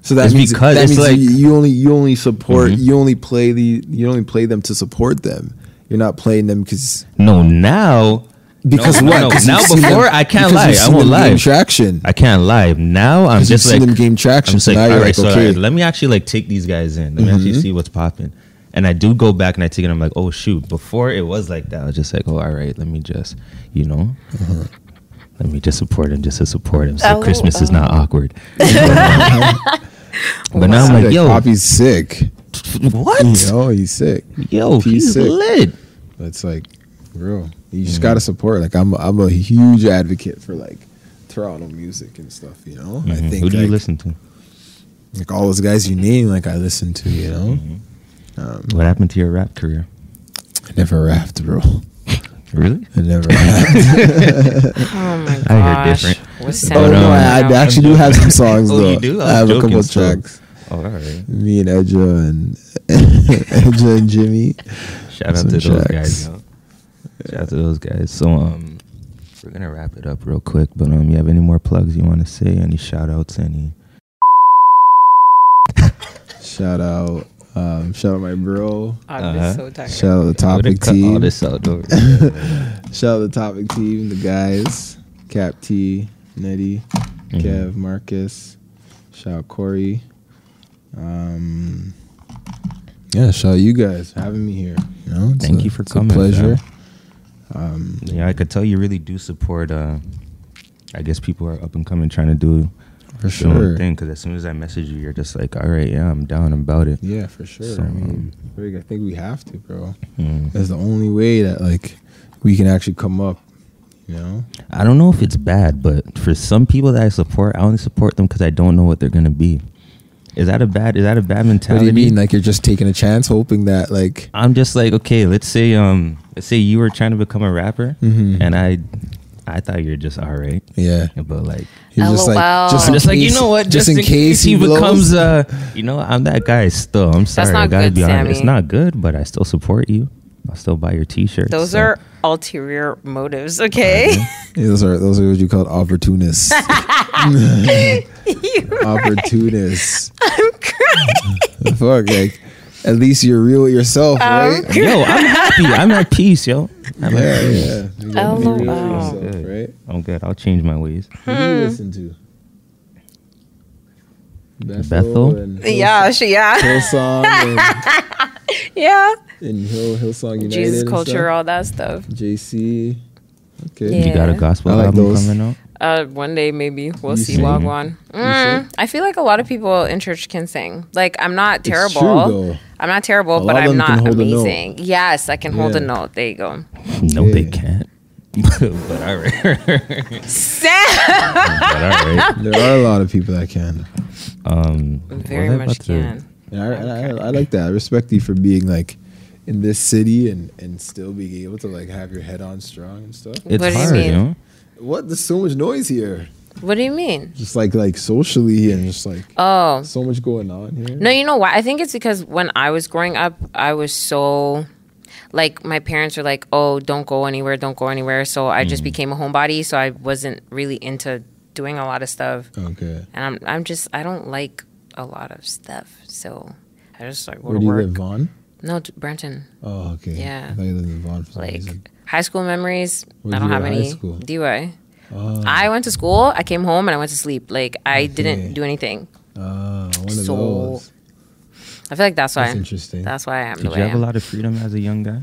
So that It's means because that it's means like- you, you only you only support Mhm. you only play the you only play them to support them. You're not playing them because no now. Because no, what? no, 'Cause now before them- I can't lie. I seen won't lie. Traction. I can't lie. Now I'm just seen like them gain traction. I'm just so like, now all like, so okay, right, let me actually like take these guys in. Let me actually Mhm. see what's popping. And I do go back and I take it. I'm like, oh shoot. Before it was like that. I was just like, oh, all right. Let me just, you know, Uh-huh. let me just support him, just to support him. So Oh, Christmas is oh. not awkward. but now I'm like, like, yo, Poppy's sick. what? You know, he's sick. Yo, He's he's sick. lit. It's like, bro, you just Mhm. gotta support. Like I'm, I'm a huge advocate for like Toronto music and stuff. You know, I Mhm. think Who do like, you listen to? like all those guys you name, like I listen to. You know, Mhm. um, What happened to your rap career? I never rapped, bro. Really? I never rapped. Oh my gosh. I heard different. What's oh no, I, I actually do have some songs Oh, though. you do? I I, have a couple still. tracks. Oh, all right. Me and Edja and Edja and Jimmy. Shout out Some to those tracks. guys. Yo. Shout out to those guys. So um, we're gonna wrap it up real quick. But um, you have any more plugs you want to say? Any shout outs? Any? Shout out, um, shout out my bro. I'm Uh-huh. so tired. Shout out the topic team. all this out. Don't Shout out the topic team, the guys, Cap T, Nettie, Mhm. Kev, Marcus. Shout out Cory. Um, yeah, shout out you guys for having me here. You know, it's Thank a- you for it's coming, A pleasure. fam. Um, Yeah, I could tell you really do support uh, I guess people are up and coming trying to do For sure. thing. Because as soon as I message you, you're just like, all right, yeah, I'm down about it. Yeah, for sure. So, I mean, I think we have to, bro. Mm. That's the only way that like we can actually come up. You know? I don't know if it's bad, but for some people that I support, I only support them because I don't know what they're gonna be. Is that a bad? Is that a bad mentality? What do you mean? Like you're just taking a chance, hoping that like I'm just like, okay, let's say, um, let's say you were trying to become a rapper, Mhm. and I, I thought you're just all right, yeah. but like, You're just like just, I'm in just like, you know what? Just, in, case, he blows. becomes, uh, you know, I'm that guy still. I'm sorry, I not gotta good, be honest. It's not good, but I still support you. I'll still buy your T-shirts. Those so- are ulterior motives, okay? Yeah, those are those are what you call opportunists. opportunists. I'm crying. Fuck, like at least you're real with yourself, Um, right? Yo, I'm happy. I'm at peace, yo. I'm Yeah, at yeah. You gotta be real with LOL. yourself, Good. right? I'm good. I'll change my ways. Who do you listen to? Bethel? and Hill- Yeah, she, yeah, Hillsong and, yeah. and Hill, Hillsong United. Jesus and culture, stuff. all that stuff. JC. Okay. You got a gospel I like album those. coming out? Uh, one day maybe we'll You see. sing? Wagwan. Mm, I feel like a lot of people in church can sing. Like I'm not It's terrible. true. I'm not terrible, A but I'm not hold a note. amazing. Yes, I can hold a note. There you go. No, they can't. but all right. Sam. but all right. There are a lot of people that can. Um, Very much about to- can. And I, and I, I like that. I respect you for being like in this city and and still being able to like have your head on strong and stuff. It's What do you hard, mean? you know. What? There's so much noise here. What do you mean? Just like like socially and just like Oh. so much going on here. No, you know why? I think it's because when I was growing up, I was so like my parents were like, "Oh, don't go anywhere, don't go anywhere." So I just mm. became a homebody, so I wasn't really into doing a lot of stuff. Okay. And I'm I'm just I don't like a lot of stuff. So I just like Where to do you work. live, Vaughan? No, Brampton. Oh, okay. Yeah. I thought you lived in Vaughan for Like reason. high school memories. Where'd I don't have go to high any. school? DY. Oh, I went to school. I came home and I went to sleep. Like I Okay. didn't do anything. oh, one of So, those. I feel like that's why. That's interesting. That's why I am the Did way you I have a lot of freedom as a young guy?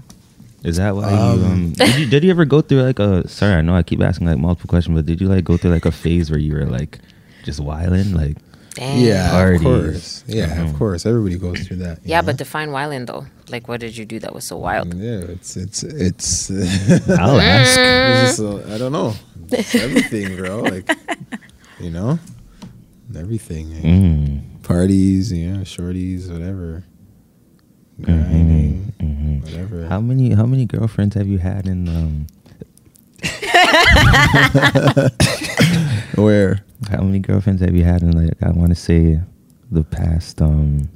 Is that why Um, you um did you did you ever go through like a sorry I know I keep asking like multiple questions but did you like go through like a phase where you were like just wilding like Dang. yeah, Parties. of course. Yeah, Mhm. of course. Everybody goes through that. Yeah, know? but define wilding though. Like, what did you do that was so wild? yeah, it's it's it's. I'll ask It's just, uh, I don't know. It's everything, bro. Like, you know, everything. like, mm. Parties, you know, shorties, whatever. Grinding, Mhm. whatever. How many how many girlfriends have you had in um Where? How many girlfriends have you had in like I want to say the past um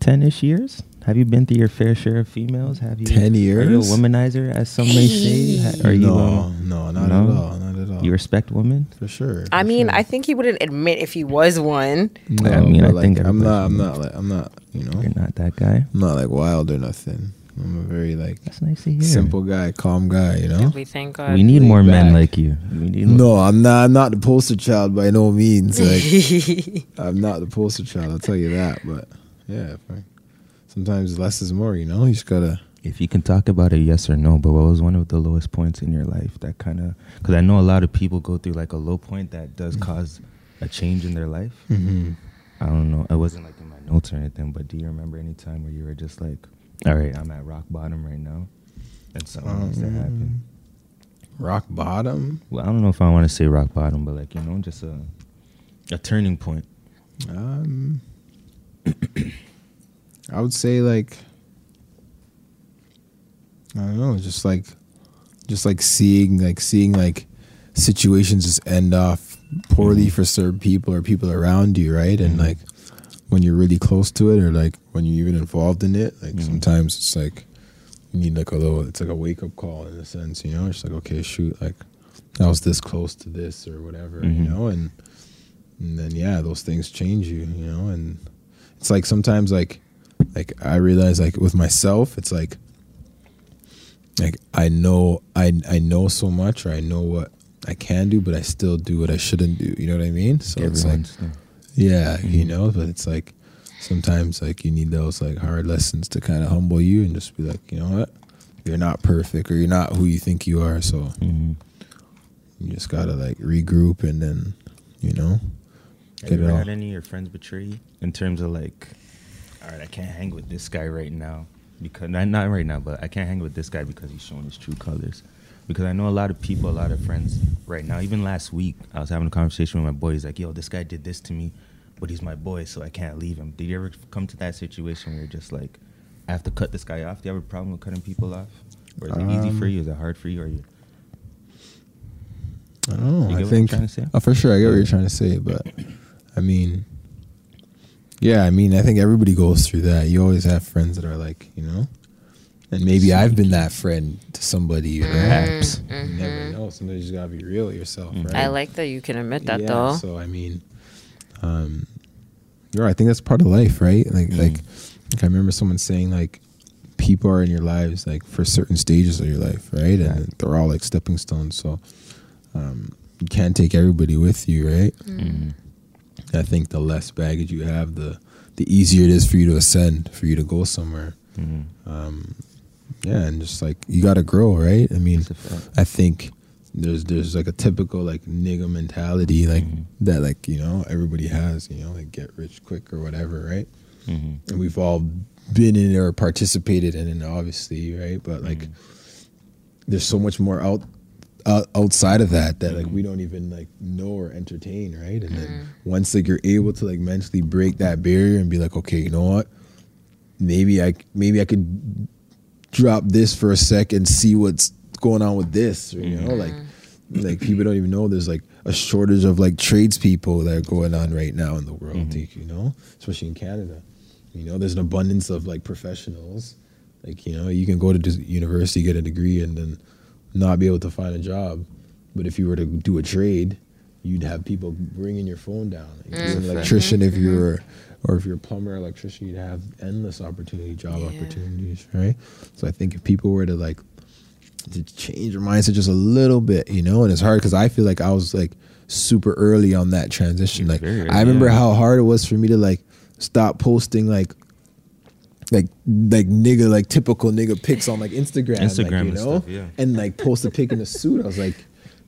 10ish years? Have you been through your fair share of females? Have you 10 years? Are you a womanizer as some may say? Ha- Are you no, um, no, not no? at all. Not at all. you respect women? for sure. I mean, sure. I think he wouldn't admit if he was one. No, I mean, I like, think I'm not. I'm not like. I'm not. You know. You're not that guy. I'm not like wild or nothing. I'm a very like That's nice to hear. simple guy, calm guy. You know. We thank God. We need laid more men like you. We need No, I'm not. I'm not the poster child by no means. Like I'm not the poster child. I'll tell you that. But yeah, fine. sometimes less is more. You know, you just gotta. If you can talk about it, yes or no. But what was one of the lowest points in your life that kind of? Because I know a lot of people go through like a low point that does cause a change in their life. Mm-hmm. I don't know. It wasn't like in my notes or anything. But do you remember any time where you were just like, "All right, I'm at rock bottom right now," and something else to happen. Rock bottom. Well, I don't know if I want to say rock bottom, but like you know, just a a turning point. Um, I would say like I don't know, just like just like seeing like seeing like situations just end off poorly for certain people or people around you, right? And Mhm. like when you're really close to it or like when you're even involved in it, like Mhm. sometimes it's like you need like a little it's like a wake up call in a sense, you know? It's like okay, shoot, like I was this close to this or whatever, Mhm. you know, and and then yeah, those things change you, you know, and it's like sometimes like like I realize like with myself, it's like like I know I I know so much or I know what I can do, but I still do what I shouldn't do. You know what I mean? So it's like Everyone's yeah, you Mhm. know, but it's like sometimes like you need those like hard lessons to kind of humble you and just be like, you know what, you're not perfect or you're not who you think you are. So Mhm. you just gotta like regroup and then, you know, Have get you ever had any of your friends betray you in terms of like, all right, I can't hang with this guy right now because not, not right now, but I can't hang with this guy because he's showing his true colors. Because I know a lot of people, a lot of friends right now. Even last week, I was having a conversation with my boy. He's like, "Yo, this guy did this to me, but he's my boy, so I can't leave him." Did you ever come to that situation where you're just like, "I have to cut this guy off"? Do you have a problem with cutting people off? Or is it easy for Um, you? Is it hard for you? Or you? I don't know. You get I what I'm think trying to say? Oh, for sure, I get what you're trying to say, but I mean, yeah, I mean, I think everybody goes through that. You always have friends that are like, you know, and maybe I've been that friend to somebody. You know? Perhaps. You never know. Sometimes you just gotta be real with yourself, Mhm. right? I like that you can admit that yeah, though. So I mean, um, yeah, I think that's part of life, right? Like, Mhm. like, like I remember someone saying like, people are in your lives like for certain stages of your life, right? And they're all like stepping stones. So, um, you can't take everybody with you, right? Mhm. I think the less baggage you have, the the easier it is for you to ascend, for you to go somewhere. Mhm. Um, yeah, and just like you got to grow, right? I mean, That's a fact. I think there's there's like a typical like nigga mentality like Mhm. that like you know everybody has you know like get rich quick or whatever right Mhm. and we've all been in it or participated in it obviously right but like Mhm. there's so much more out, out outside of that that like we don't even like know or entertain right and then once like you're able to like mentally break that barrier and be like okay you know what maybe i maybe i could drop this for a sec and see what's going on with this or, you know like like people don't even know there's like a shortage of like tradespeople that are going on right now in the world Mhm. you know especially in canada. You know there's an abundance of like professionals. Like you know you can go to university get a degree and then not be able to find a job. But if you were to do a trade you'd have people bringing your phone down. Like, you're an Mhm. electrician if you're or if you're a plumber electrician you'd have endless opportunity job Yeah. opportunities right? So i think if people were to like to change your mindset just a little bit, you know. And it's hard because I feel like I was like super early on that transition. Like very I remember yeah. how hard it was for me to like stop posting like like like nigga like typical nigga pics on like Instagram, like, Instagram you and know, stuff, yeah. and like post a pic in a suit. I was like.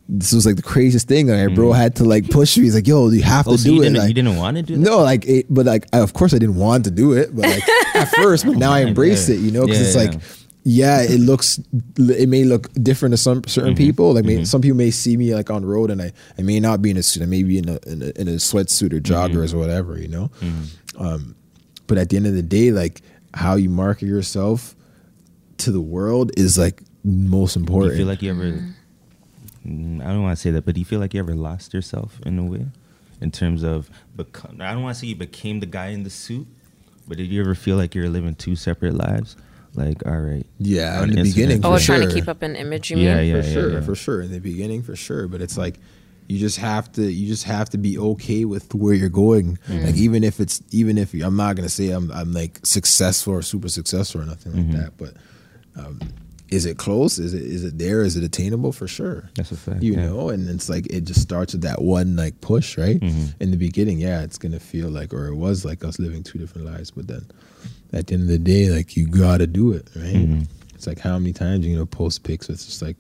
This was like the craziest thing. Like, bro Mhm. had to like push me. He's like, "Yo, you have Oh, to so do you it." didn't, Like, you didn't want to do that? no, like, it, but like, I, of course, I didn't want to do it, but like at first, but now I embrace yeah. it, you know, because Yeah, it's like, yeah, it looks, it may look different to some certain Mhm, people. Like, may, mhm. some people may see me like on the road, and I, I may not be in a suit, I may be in a in a, in a sweatsuit or joggers or whatever, you know. Mhm. Um, but at the end of the day, like how you market yourself to the world is like most Do important. you feel like you ever? Mm, I don't want to say that, but do you feel like you ever lost yourself in a way, in terms of become? I don't want to say you became the guy in the suit, but did you ever feel like you're living two separate lives? Like, all right, yeah, in the Instagram. beginning, Oh, for trying to keep up an image, you Yeah, mean? yeah. for sure, yeah. for sure. In the beginning, for sure. But it's like you just have to, you just have to be okay with where you're going. Mm-hmm. Like even if it's, even if I'm not gonna say I'm, I'm like successful or super successful or nothing like that. But um, is it close? Is it, is it there? Is it attainable? For sure. That's a fact. You yeah. know, and it's like it just starts with that one like push, right? Mhm. In the beginning, yeah, it's gonna feel like, or it was like us living two different lives. But then, at the end of the day, like you gotta do it, right? Mhm. It's like how many times you know post pics with just like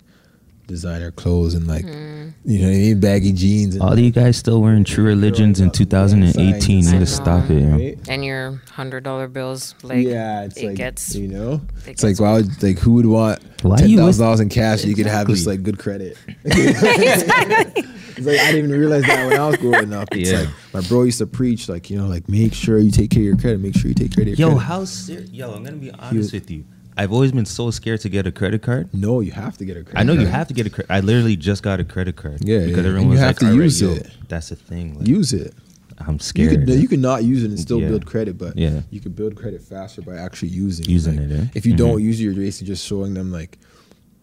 designer clothes and like Mm. you know what I mean, baggy jeans. And All of you guys still wearing True Religions in 2018. You I need know. to stop it. yo. Right? And your hundred dollar bills, like yeah, it's it like gets you know, it it's like gets- why would like who would want Why ten you thousand with- dollars in cash? so You could have just like good credit. it's like I didn't even realize that when I was growing up. It's Yeah. like my bro used to preach like you know like make sure you take care of your credit. Make sure you take care of your Yo, credit. how ser- Yo, I'm gonna be honest was- with you. I've always been so scared to get a credit card. no, you have to get a credit. I know you have to get a credit. I literally just got a credit card. Yeah, because yeah, everyone and was have like, to "All right, use yo, it. That's the thing. Like, use it. I'm You scared. can you can not use it and still Yeah. build credit, but Yeah. you can build credit faster by actually using Using Like, it, eh? If you don't Mhm. use it, you're basically just showing them like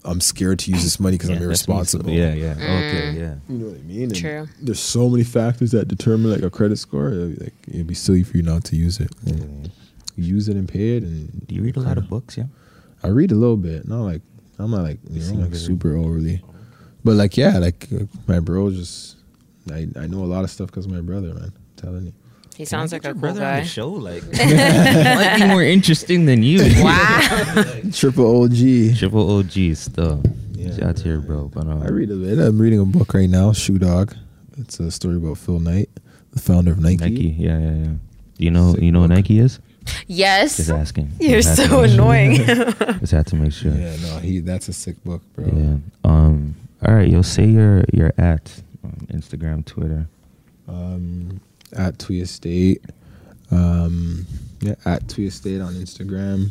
I'm scared to use this money because Yeah, I'm that's me, so- irresponsible. Yeah, yeah. Mm. Okay, yeah. You know what I mean? And True. There's so many factors that determine like a credit score. it'd be, Like it'd be silly for you not to use it. Use it and pay it. And Do you read a lot of books? Yeah. I read a little bit. Not like I'm not like you You know like super overly, but like yeah, like my bro just I I know a lot of stuff because my brother, man. I'm telling you. he sounds like a Your cool brother on the show, like, might be more interesting than you. Wow. Triple OG. Triple OG still. Yeah, Yeah, Shout out to your bro. But um, I read a bit. I'm reading a book right now, Shoe Dog. It's a story about Phil Knight, the founder of Nike. Nike. Yeah, yeah, yeah. You know, Sick you know what. Nike is? Yes. Just asking. You're Just so make sure. annoying. Just had to make sure. Yeah, no, he. That's a sick book, bro. Yeah. Um. All right. You'll say your your at um, Instagram, Twitter. Um, at Twii Estate. Um, yeah, at Twii Estate on Instagram.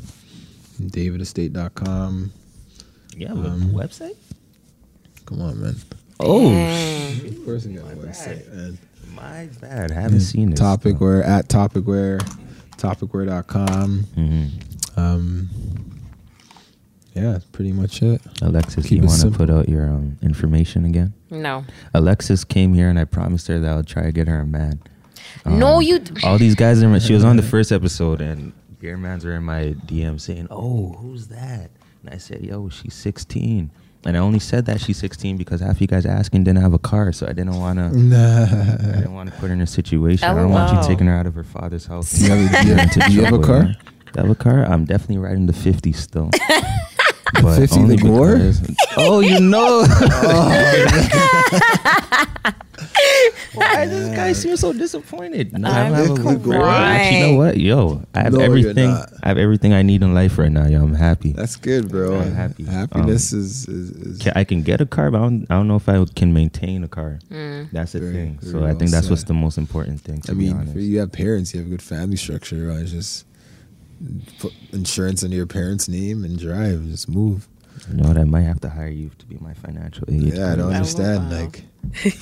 DavidEstate.com. Yeah. Um, website. Come on, man. Oh. Dang. Of course, we got a My website, bad. man. My bad. I haven't seen it. Topic where at Topicware. Topicware.com. Mm-hmm. Um, yeah, that's pretty much it. Alexis, Keep you want to put out your um, information again? No. Alexis came here and I promised her that I'll try to get her a man. No, Um, you d- All these guys, in, she was on the first episode and beer mans were in my DM saying, "Oh, who's that?" And I said, "Yo, she's 16." And I only said that she's 16 because half you guys asking didn't have a car, so I didn't want to. Nah. I didn't want to put her in a situation. I don't want you taking her out of her father's house. Do you have a- do you have- do you have a car? Do I have a car? I'm definitely riding the 50 still. But 50 only the Gore? because- Oh, you know. Why does this guy seem so disappointed? No, I'm have a crying. good friend. You know what? Yo, I have No, everything. I have everything I need in life right now. Yo, I'm happy. That's good, bro. I'm happy. Happiness Um, is, is, is Ca- I can get a car, but I don't, I don't know if I can maintain a car. Mm. That's the Very- thing. very So I well think that's what's the most important thing. To I be mean, honest. for you have parents, you have a good family structure. Right? Just put insurance under your parents' name and drive. and Just move. You know what? I might have to hire you to be my financial aid. Yeah, I don't understand. wow. Like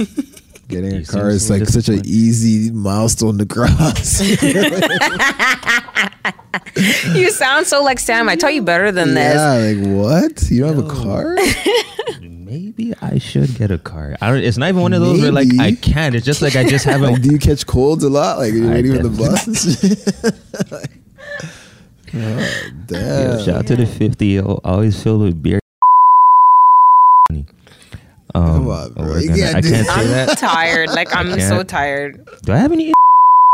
getting You a car is like such an easy milestone to cross. you sound so like Sam. I tell you better than this. yeah, like what? You don't have a car? Maybe I should get a car. I don't. It's not even one of those where like I can't. It's just like I just haven't. Like, do you catch colds a lot? Like, are you I waiting for the definitely- bus? Like, oh, Yo, shout out to the 50. yo, Always filled with beer. Um, Come on, bro. oh, we're gonna- can't I do can't that. say I'm that. tired. Like I'm so tired. Do I have any?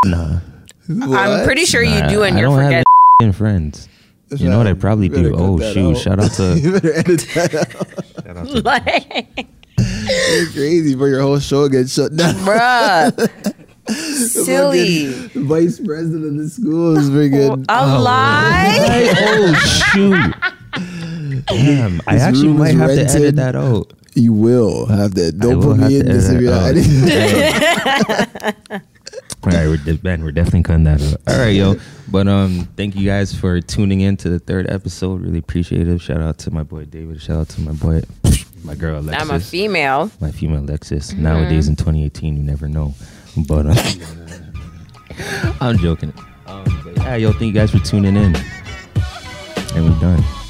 Nah. I'm pretty sure you do, and I you're don't forgetting. any friends. You know what I probably do? Oh shoot! out. Shout out to. you better edit that out. shout out to like, You're crazy, but your whole show gets shut down. bruh, silly. Vice president of the school is freaking. A lie. Hey, oh shoot! Damn, I actually might is have to edit that out. You will have that. Don't put me in this if you're not editing. All right, we're de- Ben, we're definitely cutting that out. All right, yo. But um, thank you guys for tuning in to the third episode. Really appreciate it. Shout out to my boy David. Shout out to my boy, my girl Alexis. I'm a female. my female Alexis. Nowadays in 2018, you never know. But uh, I'm joking. Um, but yeah, yo, thank you guys for tuning in, and we're done.